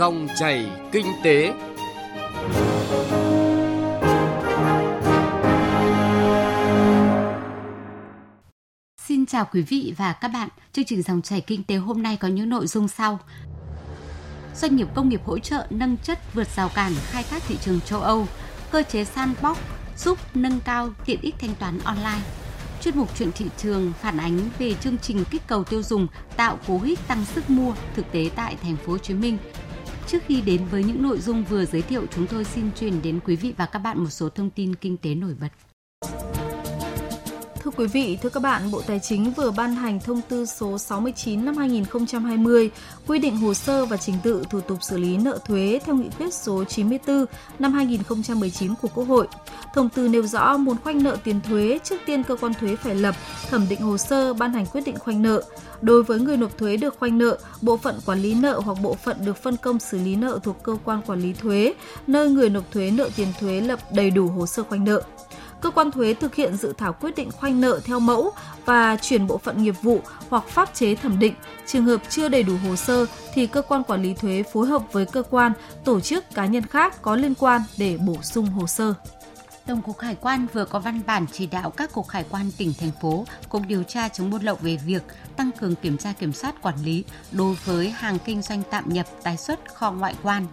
Dòng chảy kinh tế. Xin chào quý vị và các bạn. Chương trình Dòng chảy kinh tế hôm nay có những nội dung sau. Doanh nghiệp công nghiệp hỗ trợ nâng chất vượt rào cản khai thác thị trường châu Âu, cơ chế sandbox giúp nâng cao tiện ích thanh toán online chuyên mục chuyện thị trường phản ánh về chương trình kích cầu tiêu dùng tạo cú hích tăng sức mua thực tế tại thành phố Hồ Chí Minh. Trước khi đến với những nội dung vừa giới thiệu, chúng tôi xin truyền đến quý vị và các bạn một số thông tin kinh tế nổi bật. Thưa quý vị, thưa các bạn, Bộ Tài chính vừa ban hành thông tư số 69 năm 2020 quy định hồ sơ và trình tự thủ tục xử lý nợ thuế theo nghị quyết số 94 năm 2019 của Quốc hội. Thông tư nêu rõ muốn khoanh nợ tiền thuế, trước tiên cơ quan thuế phải lập, thẩm định hồ sơ, ban hành quyết định khoanh nợ. Đối với người nộp thuế được khoanh nợ, bộ phận quản lý nợ hoặc bộ phận được phân công xử lý nợ thuộc cơ quan quản lý thuế, nơi người nộp thuế nợ tiền thuế lập đầy đủ hồ sơ khoanh nợ cơ quan thuế thực hiện dự thảo quyết định khoanh nợ theo mẫu và chuyển bộ phận nghiệp vụ hoặc pháp chế thẩm định. Trường hợp chưa đầy đủ hồ sơ thì cơ quan quản lý thuế phối hợp với cơ quan, tổ chức cá nhân khác có liên quan để bổ sung hồ sơ. Tổng cục Hải quan vừa có văn bản chỉ đạo các cục hải quan tỉnh thành phố, cục điều tra chống buôn lậu về việc tăng cường kiểm tra kiểm soát quản lý đối với hàng kinh doanh tạm nhập tái xuất kho ngoại quan.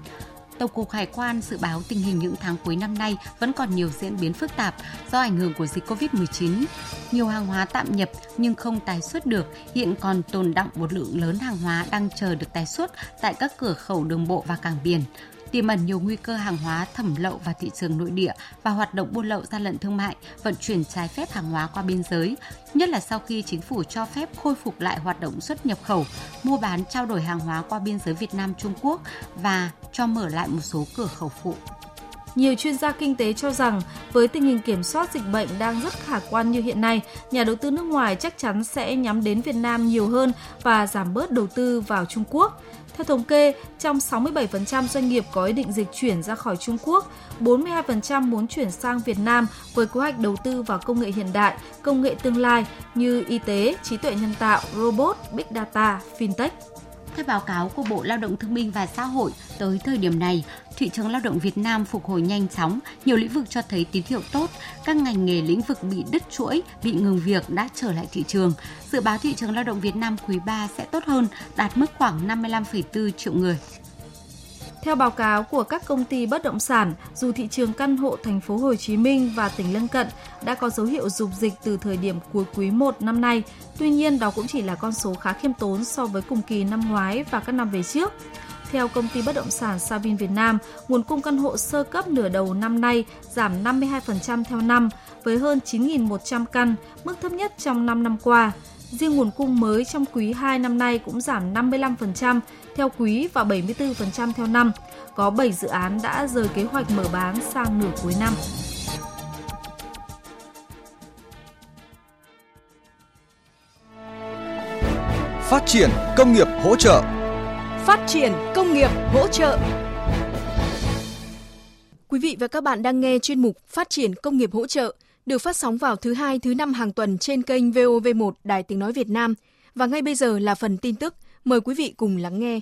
Tổng cục Hải quan dự báo tình hình những tháng cuối năm nay vẫn còn nhiều diễn biến phức tạp do ảnh hưởng của dịch Covid-19. Nhiều hàng hóa tạm nhập nhưng không tái xuất được, hiện còn tồn đọng một lượng lớn hàng hóa đang chờ được tái xuất tại các cửa khẩu đường bộ và cảng biển tiềm ẩn nhiều nguy cơ hàng hóa thẩm lậu vào thị trường nội địa và hoạt động buôn lậu gian lận thương mại, vận chuyển trái phép hàng hóa qua biên giới, nhất là sau khi chính phủ cho phép khôi phục lại hoạt động xuất nhập khẩu, mua bán trao đổi hàng hóa qua biên giới Việt Nam Trung Quốc và cho mở lại một số cửa khẩu phụ. Nhiều chuyên gia kinh tế cho rằng với tình hình kiểm soát dịch bệnh đang rất khả quan như hiện nay, nhà đầu tư nước ngoài chắc chắn sẽ nhắm đến Việt Nam nhiều hơn và giảm bớt đầu tư vào Trung Quốc. Theo thống kê, trong 67% doanh nghiệp có ý định dịch chuyển ra khỏi Trung Quốc, 42% muốn chuyển sang Việt Nam với kế hoạch đầu tư vào công nghệ hiện đại, công nghệ tương lai như y tế, trí tuệ nhân tạo, robot, big data, fintech. Theo báo cáo của Bộ Lao động Thương binh và Xã hội, tới thời điểm này, thị trường lao động Việt Nam phục hồi nhanh chóng, nhiều lĩnh vực cho thấy tín hiệu tốt, các ngành nghề lĩnh vực bị đứt chuỗi, bị ngừng việc đã trở lại thị trường. Dự báo thị trường lao động Việt Nam quý 3 sẽ tốt hơn, đạt mức khoảng 55,4 triệu người. Theo báo cáo của các công ty bất động sản, dù thị trường căn hộ thành phố Hồ Chí Minh và tỉnh lân cận đã có dấu hiệu dục dịch từ thời điểm cuối quý 1 năm nay, tuy nhiên đó cũng chỉ là con số khá khiêm tốn so với cùng kỳ năm ngoái và các năm về trước. Theo công ty bất động sản Savin Việt Nam, nguồn cung căn hộ sơ cấp nửa đầu năm nay giảm 52% theo năm với hơn 9.100 căn, mức thấp nhất trong 5 năm qua. Riêng nguồn cung mới trong quý 2 năm nay cũng giảm 55% theo quý và 74% theo năm. Có 7 dự án đã rời kế hoạch mở bán sang nửa cuối năm. Phát triển công nghiệp hỗ trợ Phát triển công nghiệp hỗ trợ Quý vị và các bạn đang nghe chuyên mục Phát triển công nghiệp hỗ trợ được phát sóng vào thứ hai, thứ năm hàng tuần trên kênh VOV1 Đài Tiếng Nói Việt Nam. Và ngay bây giờ là phần tin tức. Mời quý vị cùng lắng nghe.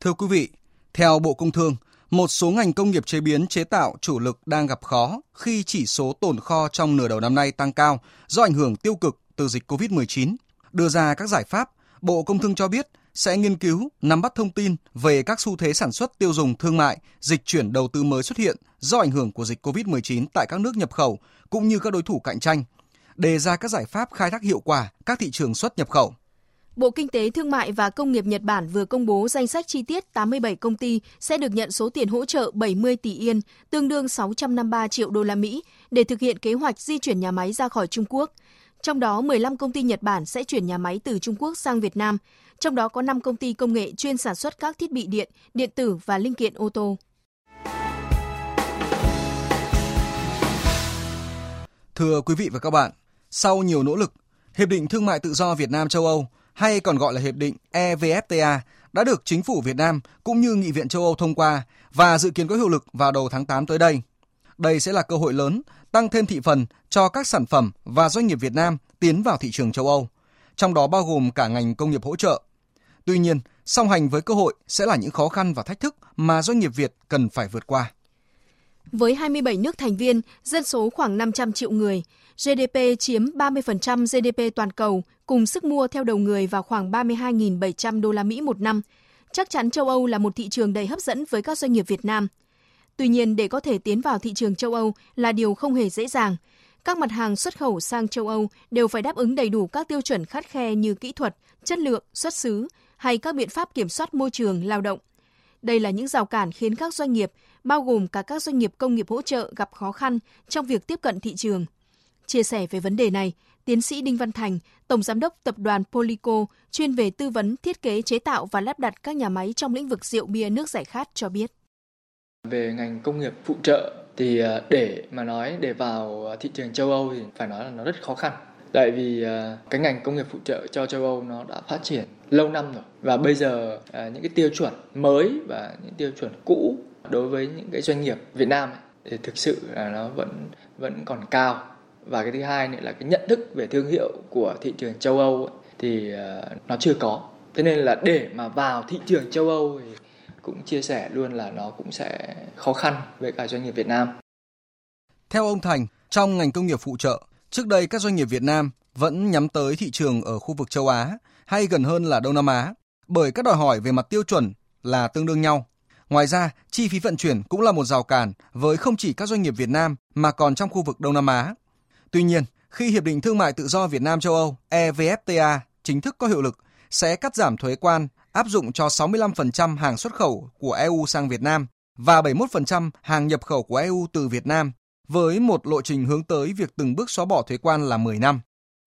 Thưa quý vị, theo Bộ Công Thương, một số ngành công nghiệp chế biến chế tạo chủ lực đang gặp khó khi chỉ số tồn kho trong nửa đầu năm nay tăng cao do ảnh hưởng tiêu cực từ dịch COVID-19. Đưa ra các giải pháp, Bộ Công Thương cho biết sẽ nghiên cứu, nắm bắt thông tin về các xu thế sản xuất tiêu dùng thương mại, dịch chuyển đầu tư mới xuất hiện do ảnh hưởng của dịch COVID-19 tại các nước nhập khẩu cũng như các đối thủ cạnh tranh, đề ra các giải pháp khai thác hiệu quả các thị trường xuất nhập khẩu. Bộ Kinh tế Thương mại và Công nghiệp Nhật Bản vừa công bố danh sách chi tiết 87 công ty sẽ được nhận số tiền hỗ trợ 70 tỷ yên, tương đương 653 triệu đô la Mỹ để thực hiện kế hoạch di chuyển nhà máy ra khỏi Trung Quốc. Trong đó 15 công ty Nhật Bản sẽ chuyển nhà máy từ Trung Quốc sang Việt Nam, trong đó có 5 công ty công nghệ chuyên sản xuất các thiết bị điện, điện tử và linh kiện ô tô. Thưa quý vị và các bạn, sau nhiều nỗ lực, Hiệp định Thương mại Tự do Việt Nam châu Âu hay còn gọi là Hiệp định EVFTA đã được chính phủ Việt Nam cũng như Nghị viện châu Âu thông qua và dự kiến có hiệu lực vào đầu tháng 8 tới đây. Đây sẽ là cơ hội lớn tăng thêm thị phần cho các sản phẩm và doanh nghiệp Việt Nam tiến vào thị trường châu Âu, trong đó bao gồm cả ngành công nghiệp hỗ trợ. Tuy nhiên, Song hành với cơ hội sẽ là những khó khăn và thách thức mà doanh nghiệp Việt cần phải vượt qua. Với 27 nước thành viên, dân số khoảng 500 triệu người, GDP chiếm 30% GDP toàn cầu, cùng sức mua theo đầu người vào khoảng 32.700 đô la Mỹ một năm. Chắc chắn châu Âu là một thị trường đầy hấp dẫn với các doanh nghiệp Việt Nam. Tuy nhiên, để có thể tiến vào thị trường châu Âu là điều không hề dễ dàng. Các mặt hàng xuất khẩu sang châu Âu đều phải đáp ứng đầy đủ các tiêu chuẩn khắt khe như kỹ thuật, chất lượng, xuất xứ hay các biện pháp kiểm soát môi trường, lao động. Đây là những rào cản khiến các doanh nghiệp, bao gồm cả các doanh nghiệp công nghiệp hỗ trợ gặp khó khăn trong việc tiếp cận thị trường. Chia sẻ về vấn đề này, tiến sĩ Đinh Văn Thành, Tổng Giám đốc Tập đoàn Polico, chuyên về tư vấn, thiết kế, chế tạo và lắp đặt các nhà máy trong lĩnh vực rượu bia nước giải khát cho biết. Về ngành công nghiệp phụ trợ thì à, để mà nói để vào thị trường châu Âu thì phải nói là nó rất khó khăn. Tại vì à, cái ngành công nghiệp phụ trợ cho châu Âu nó đã phát triển lâu năm rồi và bây giờ à, những cái tiêu chuẩn mới và những tiêu chuẩn cũ đối với những cái doanh nghiệp Việt Nam ấy, thì thực sự là nó vẫn vẫn còn cao và cái thứ hai nữa là cái nhận thức về thương hiệu của thị trường châu Âu thì ờ, nó chưa có thế nên là để mà vào thị trường châu Âu thì cũng chia sẻ luôn là nó cũng sẽ khó khăn với cả doanh nghiệp Việt Nam. Theo ông Thành, trong ngành công nghiệp phụ trợ, trước đây các doanh nghiệp Việt Nam vẫn nhắm tới thị trường ở khu vực châu Á hay gần hơn là Đông Nam Á, bởi các đòi hỏi về mặt tiêu chuẩn là tương đương nhau. Ngoài ra, chi phí vận chuyển cũng là một rào cản với không chỉ các doanh nghiệp Việt Nam mà còn trong khu vực Đông Nam Á. Tuy nhiên, khi Hiệp định Thương mại Tự do Việt Nam châu Âu EVFTA chính thức có hiệu lực, sẽ cắt giảm thuế quan áp dụng cho 65% hàng xuất khẩu của EU sang Việt Nam và 71% hàng nhập khẩu của EU từ Việt Nam, với một lộ trình hướng tới việc từng bước xóa bỏ thuế quan là 10 năm.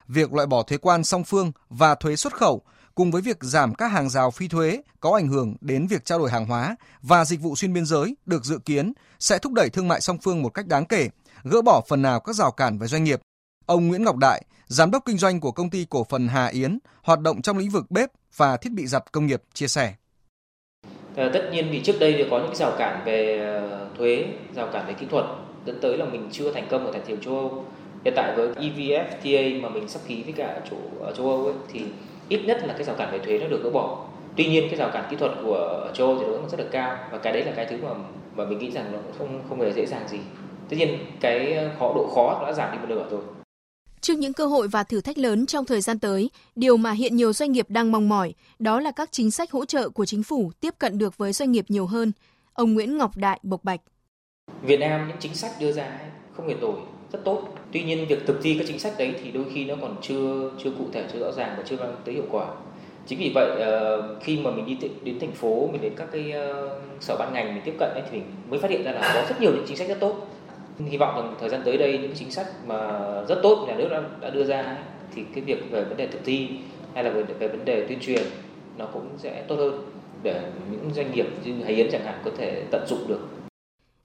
Việc loại bỏ thuế quan song phương và thuế xuất khẩu cùng với việc giảm các hàng rào phi thuế có ảnh hưởng đến việc trao đổi hàng hóa và dịch vụ xuyên biên giới được dự kiến sẽ thúc đẩy thương mại song phương một cách đáng kể, gỡ bỏ phần nào các rào cản về doanh nghiệp. Ông Nguyễn Ngọc Đại, giám đốc kinh doanh của công ty cổ phần Hà Yến, hoạt động trong lĩnh vực bếp và thiết bị giặt công nghiệp chia sẻ. Ờ, tất nhiên thì trước đây thì có những rào cản về ờ, thuế, rào cản về kỹ thuật dẫn tới là mình chưa thành công ở thị trường châu Âu. Hiện tại với EVFTA mà mình sắp ký với cả chỗ ở châu Âu ấy, thì ít nhất là cái rào cản về thuế nó được gỡ bỏ. Tuy nhiên cái rào cản kỹ thuật của châu Âu thì nó vẫn rất là cao và cái đấy là cái thứ mà mà mình nghĩ rằng nó cũng không không hề dễ dàng gì. Tuy nhiên cái khó độ khó đã giảm đi một nửa rồi. Trước những cơ hội và thử thách lớn trong thời gian tới, điều mà hiện nhiều doanh nghiệp đang mong mỏi đó là các chính sách hỗ trợ của chính phủ tiếp cận được với doanh nghiệp nhiều hơn. Ông Nguyễn Ngọc Đại bộc bạch. Việt Nam những chính sách đưa ra không hề tồi, rất tốt. Tuy nhiên việc thực thi các chính sách đấy thì đôi khi nó còn chưa chưa cụ thể, chưa rõ ràng và chưa mang tới hiệu quả. Chính vì vậy ờ, khi mà mình đi đến thành phố, mình đến các cái ờ, sở ban ngành mình tiếp cận ấy, thì mình mới phát hiện ra là có rất nhiều những chính sách rất tốt hy vọng rằng thời gian tới đây những chính sách mà rất tốt nhà nước đã, đã đưa ra thì cái việc về vấn đề thực thi hay là về, về vấn đề tuyên truyền nó cũng sẽ tốt hơn để những doanh nghiệp như Hải Yến chẳng hạn có thể tận dụng được.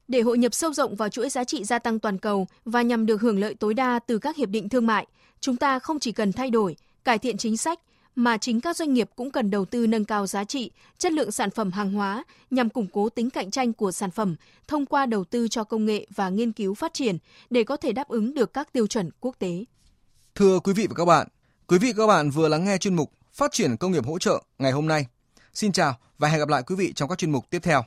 Để hội nhập sâu rộng vào chuỗi giá trị gia tăng toàn cầu và nhằm được hưởng lợi tối đa từ các hiệp định thương mại, chúng ta không chỉ cần thay đổi, cải thiện chính sách mà chính các doanh nghiệp cũng cần đầu tư nâng cao giá trị, chất lượng sản phẩm hàng hóa nhằm củng cố tính cạnh tranh của sản phẩm thông qua đầu tư cho công nghệ và nghiên cứu phát triển để có thể đáp ứng được các tiêu chuẩn quốc tế. Thưa quý vị và các bạn, quý vị và các bạn vừa lắng nghe chuyên mục Phát triển công nghiệp hỗ trợ ngày hôm nay. Xin chào và hẹn gặp lại quý vị trong các chuyên mục tiếp theo.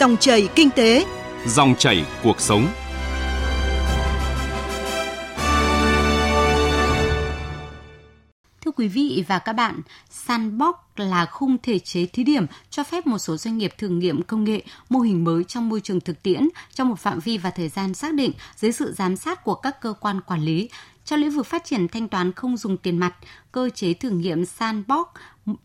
Dòng chảy kinh tế, dòng chảy cuộc sống. Thưa quý vị và các bạn, Sandbox là khung thể chế thí điểm cho phép một số doanh nghiệp thử nghiệm công nghệ, mô hình mới trong môi trường thực tiễn trong một phạm vi và thời gian xác định dưới sự giám sát của các cơ quan quản lý. Cho lĩnh vực phát triển thanh toán không dùng tiền mặt, cơ chế thử nghiệm Sandbox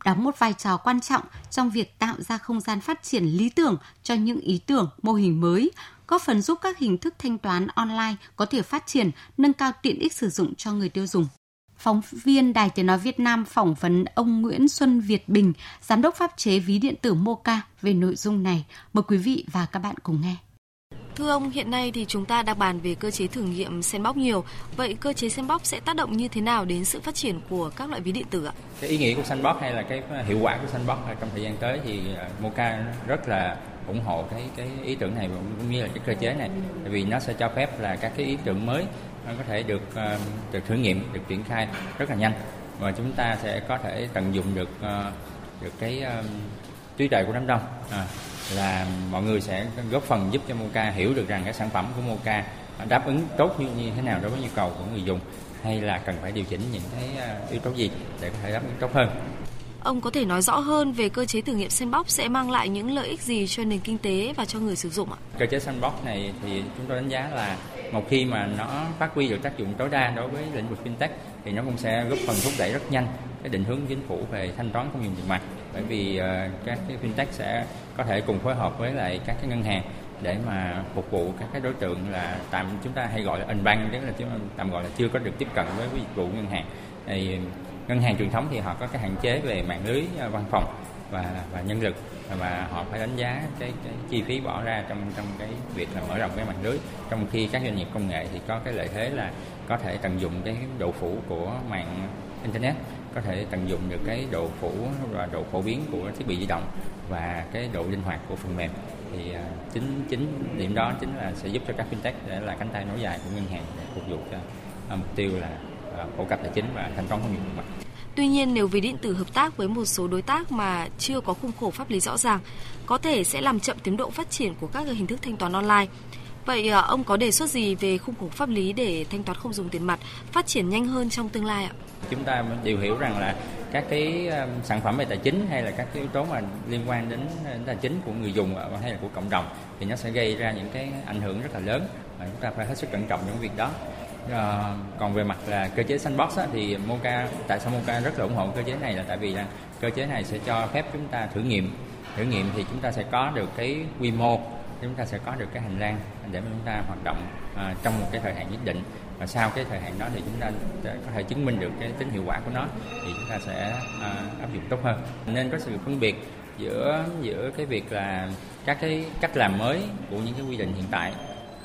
đóng một vai trò quan trọng trong việc tạo ra không gian phát triển lý tưởng cho những ý tưởng, mô hình mới, góp phần giúp các hình thức thanh toán online có thể phát triển, nâng cao tiện ích sử dụng cho người tiêu dùng. Phóng viên Đài Tiếng Nói Việt Nam phỏng vấn ông Nguyễn Xuân Việt Bình, Giám đốc pháp chế ví điện tử Moca về nội dung này. Mời quý vị và các bạn cùng nghe. Thưa ông, hiện nay thì chúng ta đang bàn về cơ chế thử nghiệm sandbox nhiều. Vậy cơ chế sandbox sẽ tác động như thế nào đến sự phát triển của các loại ví điện tử ạ? Cái ý nghĩa của sandbox hay là cái hiệu quả của sandbox trong thời gian tới thì à, Moca rất là ủng hộ cái cái ý tưởng này cũng như là cái cơ chế này bởi vì nó sẽ cho phép là các cái ý tưởng mới có thể được ờ, được thử nghiệm, được triển khai rất là nhanh và chúng ta sẽ có thể tận dụng được ờ, được cái ờ, trí tuệ của đám đông à, là mọi người sẽ góp phần giúp cho Moca hiểu được rằng cái sản phẩm của Moca đáp ứng tốt như, như thế nào đối với nhu cầu của người dùng hay là cần phải điều chỉnh những cái yếu tố gì để có thể đáp ứng tốt hơn. Ông có thể nói rõ hơn về cơ chế thử nghiệm sandbox sẽ mang lại những lợi ích gì cho nền kinh tế và cho người sử dụng ạ? Cơ chế sandbox này thì chúng tôi đánh giá là một khi mà nó phát huy được tác dụng tối đa đối với lĩnh vực fintech thì nó cũng sẽ góp phần thúc đẩy rất nhanh cái định hướng chính phủ về thanh toán không dùng tiền mặt bởi vì ờ, các cái fintech sẽ có thể cùng phối hợp với lại các cái ngân hàng để mà phục vụ các cái đối tượng là tạm, chúng ta hay gọi là unbank tức là chúng tạm gọi là chưa có được tiếp cận với dịch vụ ngân hàng thì ngân hàng truyền thống thì họ có cái hạn chế về mạng lưới ờ, văn phòng và và nhân lực và họ phải đánh giá cái, cái chi phí bỏ ra trong trong cái việc là mở rộng cái mạng lưới. Trong khi các doanh nghiệp công nghệ thì có cái lợi thế là có thể tận dụng cái độ phủ của mạng internet có thể tận dụng được cái độ phủ và độ phổ biến của thiết bị di động và cái độ linh hoạt của phần mềm. Thì ờ, chính chính điểm đó chính là sẽ giúp cho các fintech để là cánh tay nối dài của ngân hàng để phục vụ cho ờ, mục tiêu là phổ cập tài chính và thanh toán không dùng tiền mặt. Tuy nhiên, nếu ví điện tử hợp tác với một số đối tác mà chưa có khung khổ pháp lý rõ ràng, có thể sẽ làm chậm tiến độ phát triển của các hình thức thanh toán online. Vậy à, ông có đề xuất gì về khung khổ pháp lý để thanh toán không dùng tiền mặt phát triển nhanh hơn trong tương lai ạ? Chúng ta đều hiểu rằng là các cái um, sản phẩm về tài chính hay là các cái yếu tố mà liên quan đến, đến tài chính của người dùng hay là của cộng đồng thì nó sẽ gây ra những cái ảnh hưởng rất là lớn và chúng ta phải hết sức cẩn trọng trong việc đó À, còn về mặt là cơ chế sandbox á, thì Moca tại sao Moca rất là ủng hộ cơ chế này là tại vì là cơ chế này sẽ cho phép chúng ta thử nghiệm. Thử nghiệm thì chúng ta sẽ có được cái quy mô chúng ta sẽ có được cái hành lang để mà chúng ta hoạt động à, trong một cái thời hạn nhất định. Và sau cái thời hạn đó thì chúng ta có thể chứng minh được cái tính hiệu quả của nó thì chúng ta sẽ à, áp dụng tốt hơn. Nên có sự phân biệt giữa giữa cái việc là các cái cách làm mới của những cái quy định hiện tại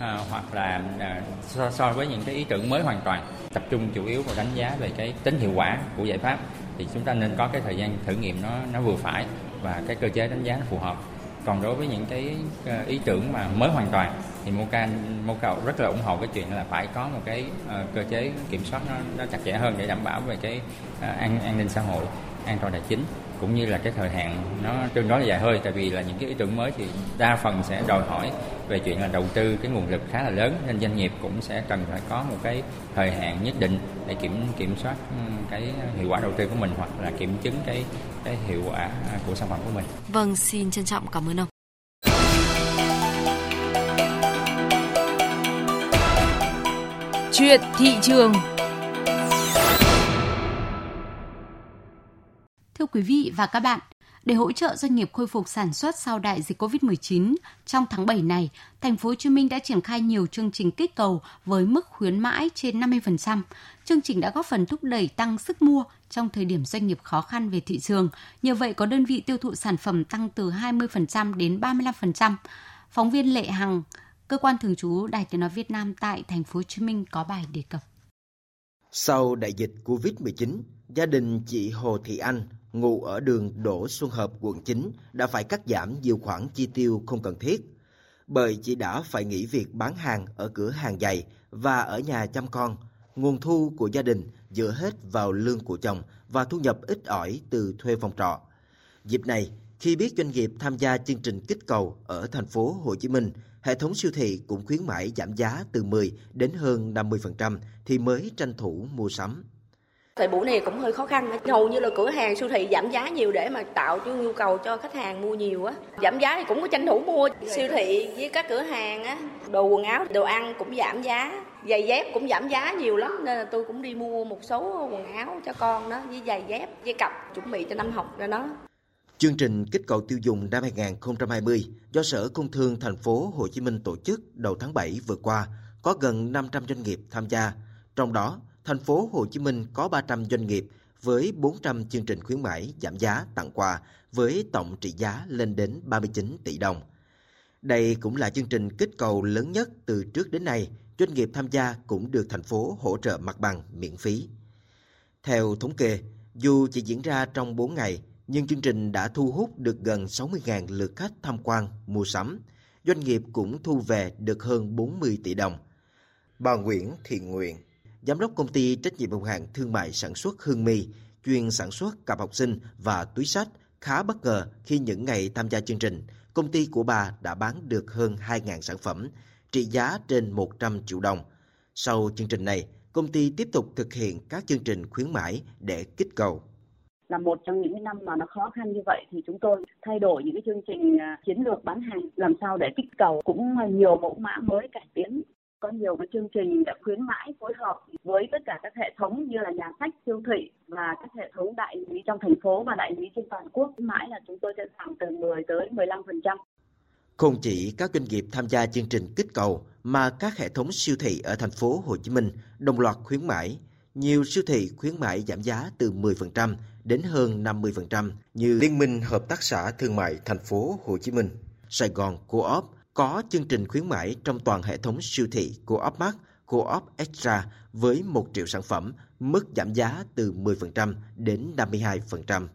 à, hoặc là à, so, so với những cái ý tưởng mới hoàn toàn tập trung chủ yếu vào đánh giá về cái tính hiệu quả của giải pháp thì chúng ta nên có cái thời gian thử nghiệm nó nó vừa phải và cái cơ chế đánh giá nó phù hợp. Còn đối với những cái ờ, ý tưởng mà mới hoàn toàn thì Moca Moca rất là ủng hộ cái chuyện là phải có một cái uh, cơ chế kiểm soát nó, nó chặt chẽ hơn để đảm bảo về cái uh, an an ninh xã hội an toàn tài chính cũng như là cái thời hạn nó tương đối là dài hơi tại vì là những cái ý tưởng mới thì đa phần sẽ đòi hỏi về chuyện là đầu tư cái nguồn lực khá là lớn nên doanh nghiệp cũng sẽ cần phải có một cái thời hạn nhất định để kiểm kiểm soát cái hiệu quả đầu tư của mình hoặc là kiểm chứng cái cái hiệu quả của sản phẩm của mình. Vâng, xin trân trọng cảm ơn ông. Chuyện thị trường Thưa quý vị và các bạn, để hỗ trợ doanh nghiệp khôi phục sản xuất sau đại dịch Covid-19, trong tháng 7 này, thành phố Hồ Chí Minh đã triển khai nhiều chương trình kích cầu với mức khuyến mãi trên 50%. Chương trình đã góp phần thúc đẩy tăng sức mua trong thời điểm doanh nghiệp khó khăn về thị trường. Nhờ vậy có đơn vị tiêu thụ sản phẩm tăng từ 20% đến 35%. Phóng viên Lệ Hằng, cơ quan thường trú Đài Tiếng nói Việt Nam tại thành phố Hồ Chí Minh có bài đề cập. Sau đại dịch Covid-19, gia đình chị Hồ Thị Anh ngụ ở đường Đỗ Xuân Hợp, quận 9 đã phải cắt giảm nhiều khoản chi tiêu không cần thiết. Bởi chị đã phải nghỉ việc bán hàng ở cửa hàng giày và ở nhà chăm con. Nguồn thu của gia đình dựa hết vào lương của chồng và thu nhập ít ỏi từ thuê phòng trọ. Dịp này, khi biết doanh nghiệp tham gia chương trình kích cầu ở thành phố Hồ Chí Minh, hệ thống siêu thị cũng khuyến mãi giảm giá từ 10 đến hơn 50% thì mới tranh thủ mua sắm. Thời buổi này cũng hơi khó khăn, hầu như là cửa hàng siêu thị giảm giá nhiều để mà tạo cho nhu cầu cho khách hàng mua nhiều á. Giảm giá thì cũng có tranh thủ mua. Siêu thị với các cửa hàng á, đồ quần áo, đồ ăn cũng giảm giá, giày dép cũng giảm giá nhiều lắm nên là tôi cũng đi mua một số quần áo cho con đó với giày dép, với cặp chuẩn bị cho năm học rồi đó Chương trình kích cầu tiêu dùng năm 2020 do Sở Công Thương thành phố Hồ Chí Minh tổ chức đầu tháng 7 vừa qua có gần 500 doanh nghiệp tham gia, trong đó thành phố Hồ Chí Minh có 300 doanh nghiệp với 400 chương trình khuyến mãi giảm giá tặng quà với tổng trị giá lên đến 39 tỷ đồng. Đây cũng là chương trình kích cầu lớn nhất từ trước đến nay, doanh nghiệp tham gia cũng được thành phố hỗ trợ mặt bằng miễn phí. Theo thống kê, dù chỉ diễn ra trong 4 ngày, nhưng chương trình đã thu hút được gần 60.000 lượt khách tham quan, mua sắm. Doanh nghiệp cũng thu về được hơn 40 tỷ đồng – Bà Nguyễn Thiện Nguyện, giám đốc công ty trách nhiệm hữu hạn thương mại sản xuất Hương My, chuyên sản xuất cặp học sinh và túi sách khá bất ngờ khi những ngày tham gia chương trình, công ty của bà đã bán được hơn 2.000 sản phẩm, trị giá trên 100 triệu đồng. Sau chương trình này, công ty tiếp tục thực hiện các chương trình khuyến mãi để kích cầu. Là một trong những năm mà nó khó khăn như vậy thì chúng tôi thay đổi những cái chương trình à, chiến lược bán hàng làm sao để kích cầu cũng à, nhiều mẫu mã mới cải tiến có nhiều cái chương trình đã khuyến mãi phối hợp với tất cả các hệ thống như là nhà sách siêu thị và các hệ thống đại lý trong thành phố và đại lý trên toàn quốc khuyến mãi là chúng tôi sẽ giảm từ 10 tới 15%. không chỉ các doanh nghiệp tham gia chương trình kích cầu mà các hệ thống siêu thị ở thành phố Hồ Chí Minh đồng loạt khuyến mãi. Nhiều siêu thị khuyến mãi giảm giá từ 10% đến hơn 50% như Liên minh Hợp tác xã Thương mại thành phố Hồ Chí Minh, Sài Gòn Co-op có chương trình khuyến mãi trong toàn hệ thống siêu thị của OpMart, của Op Extra với 1 triệu sản phẩm, mức giảm giá từ 10% đến 52%.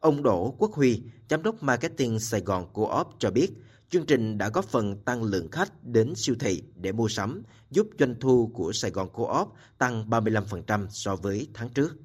Ông Đỗ Quốc Huy, Giám đốc Marketing Sài Gòn của Op cho biết, chương trình đã góp phần tăng lượng khách đến siêu thị để mua sắm, giúp doanh thu của Sài Gòn Co-op tăng 35% so với tháng trước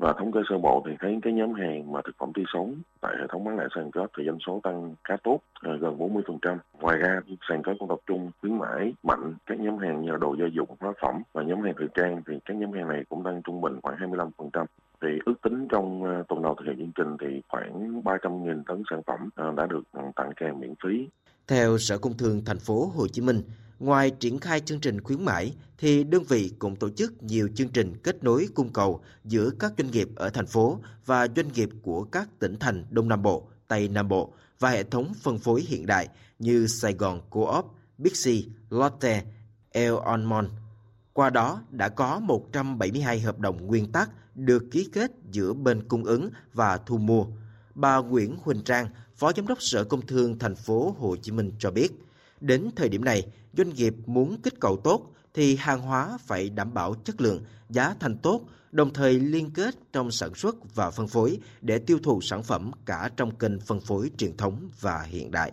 và thống kê sơ bộ thì thấy cái nhóm hàng mà thực phẩm tươi sống tại hệ thống bán lẻ sàn chót thì doanh số tăng khá tốt ờ, gần 40%. Ngoài ra sàn chót cũng tập trung khuyến mãi mạnh các nhóm hàng như là đồ gia dụng, hóa phẩm và nhóm hàng thời trang thì các nhóm hàng này cũng tăng trung bình khoảng 25% thì ước tính trong ờ, tuần đầu thực hiện chương trình thì khoảng 300.000 tấn sản phẩm ờ, đã được tặng kèm miễn phí. Theo Sở Công Thương thành phố Hồ Chí Minh, Ngoài triển khai chương trình khuyến mãi, thì đơn vị cũng tổ chức nhiều chương trình kết nối cung cầu giữa các doanh nghiệp ở thành phố và doanh nghiệp của các tỉnh thành Đông Nam Bộ, Tây Nam Bộ và hệ thống phân phối hiện đại như Sài Gòn Co-op, Bixi, Lotte, El Onmon. Qua đó đã có 172 hợp đồng nguyên tắc được ký kết giữa bên cung ứng và thu mua. Bà Nguyễn Huỳnh Trang, Phó Giám đốc Sở Công Thương thành phố Hồ Chí Minh cho biết, Đến thời điểm này, doanh nghiệp muốn kích cầu tốt thì hàng hóa phải đảm bảo chất lượng, giá thành tốt, đồng thời liên kết trong sản xuất và phân phối để tiêu thụ sản phẩm cả trong kênh phân phối truyền thống và hiện đại.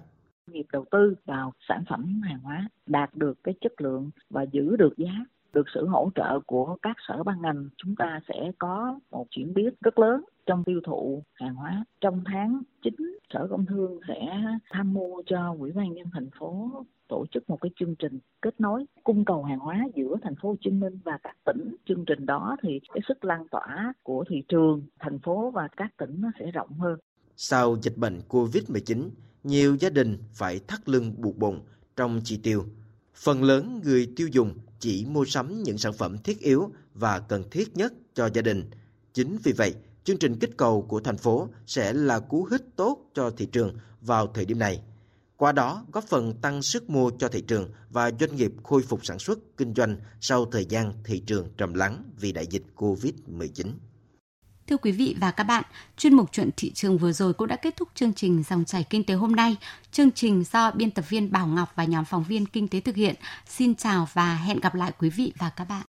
Nghiệp đầu tư vào sản phẩm hàng hóa đạt được cái chất lượng và giữ được giá được sự hỗ trợ của các sở ban ngành chúng ta sẽ có một chuyển biến rất lớn trong tiêu thụ hàng hóa trong tháng 9 sở công thương sẽ tham mưu cho ủy ban nhân thành phố tổ chức một cái chương trình kết nối cung cầu hàng hóa giữa thành phố Hồ Chí Minh và các tỉnh. Chương trình đó thì cái sức lan tỏa của thị trường thành phố và các tỉnh nó sẽ rộng hơn. Sau dịch bệnh Covid-19, nhiều gia đình phải thắt lưng buộc bụng trong chi tiêu. Phần lớn người tiêu dùng chỉ mua sắm những sản phẩm thiết yếu và cần thiết nhất cho gia đình. Chính vì vậy, chương trình kích cầu của thành phố sẽ là cú hích tốt cho thị trường vào thời điểm này. Qua đó góp phần tăng sức mua cho thị trường và doanh nghiệp khôi phục sản xuất kinh doanh sau thời gian thị trường trầm lắng vì đại dịch Covid-19. Thưa quý vị và các bạn, chuyên mục chuyện thị trường vừa rồi cũng đã kết thúc chương trình Dòng chảy kinh tế hôm nay. Chương trình do biên tập viên Bảo Ngọc và nhóm phóng viên kinh tế thực hiện. Xin chào và hẹn gặp lại quý vị và các bạn.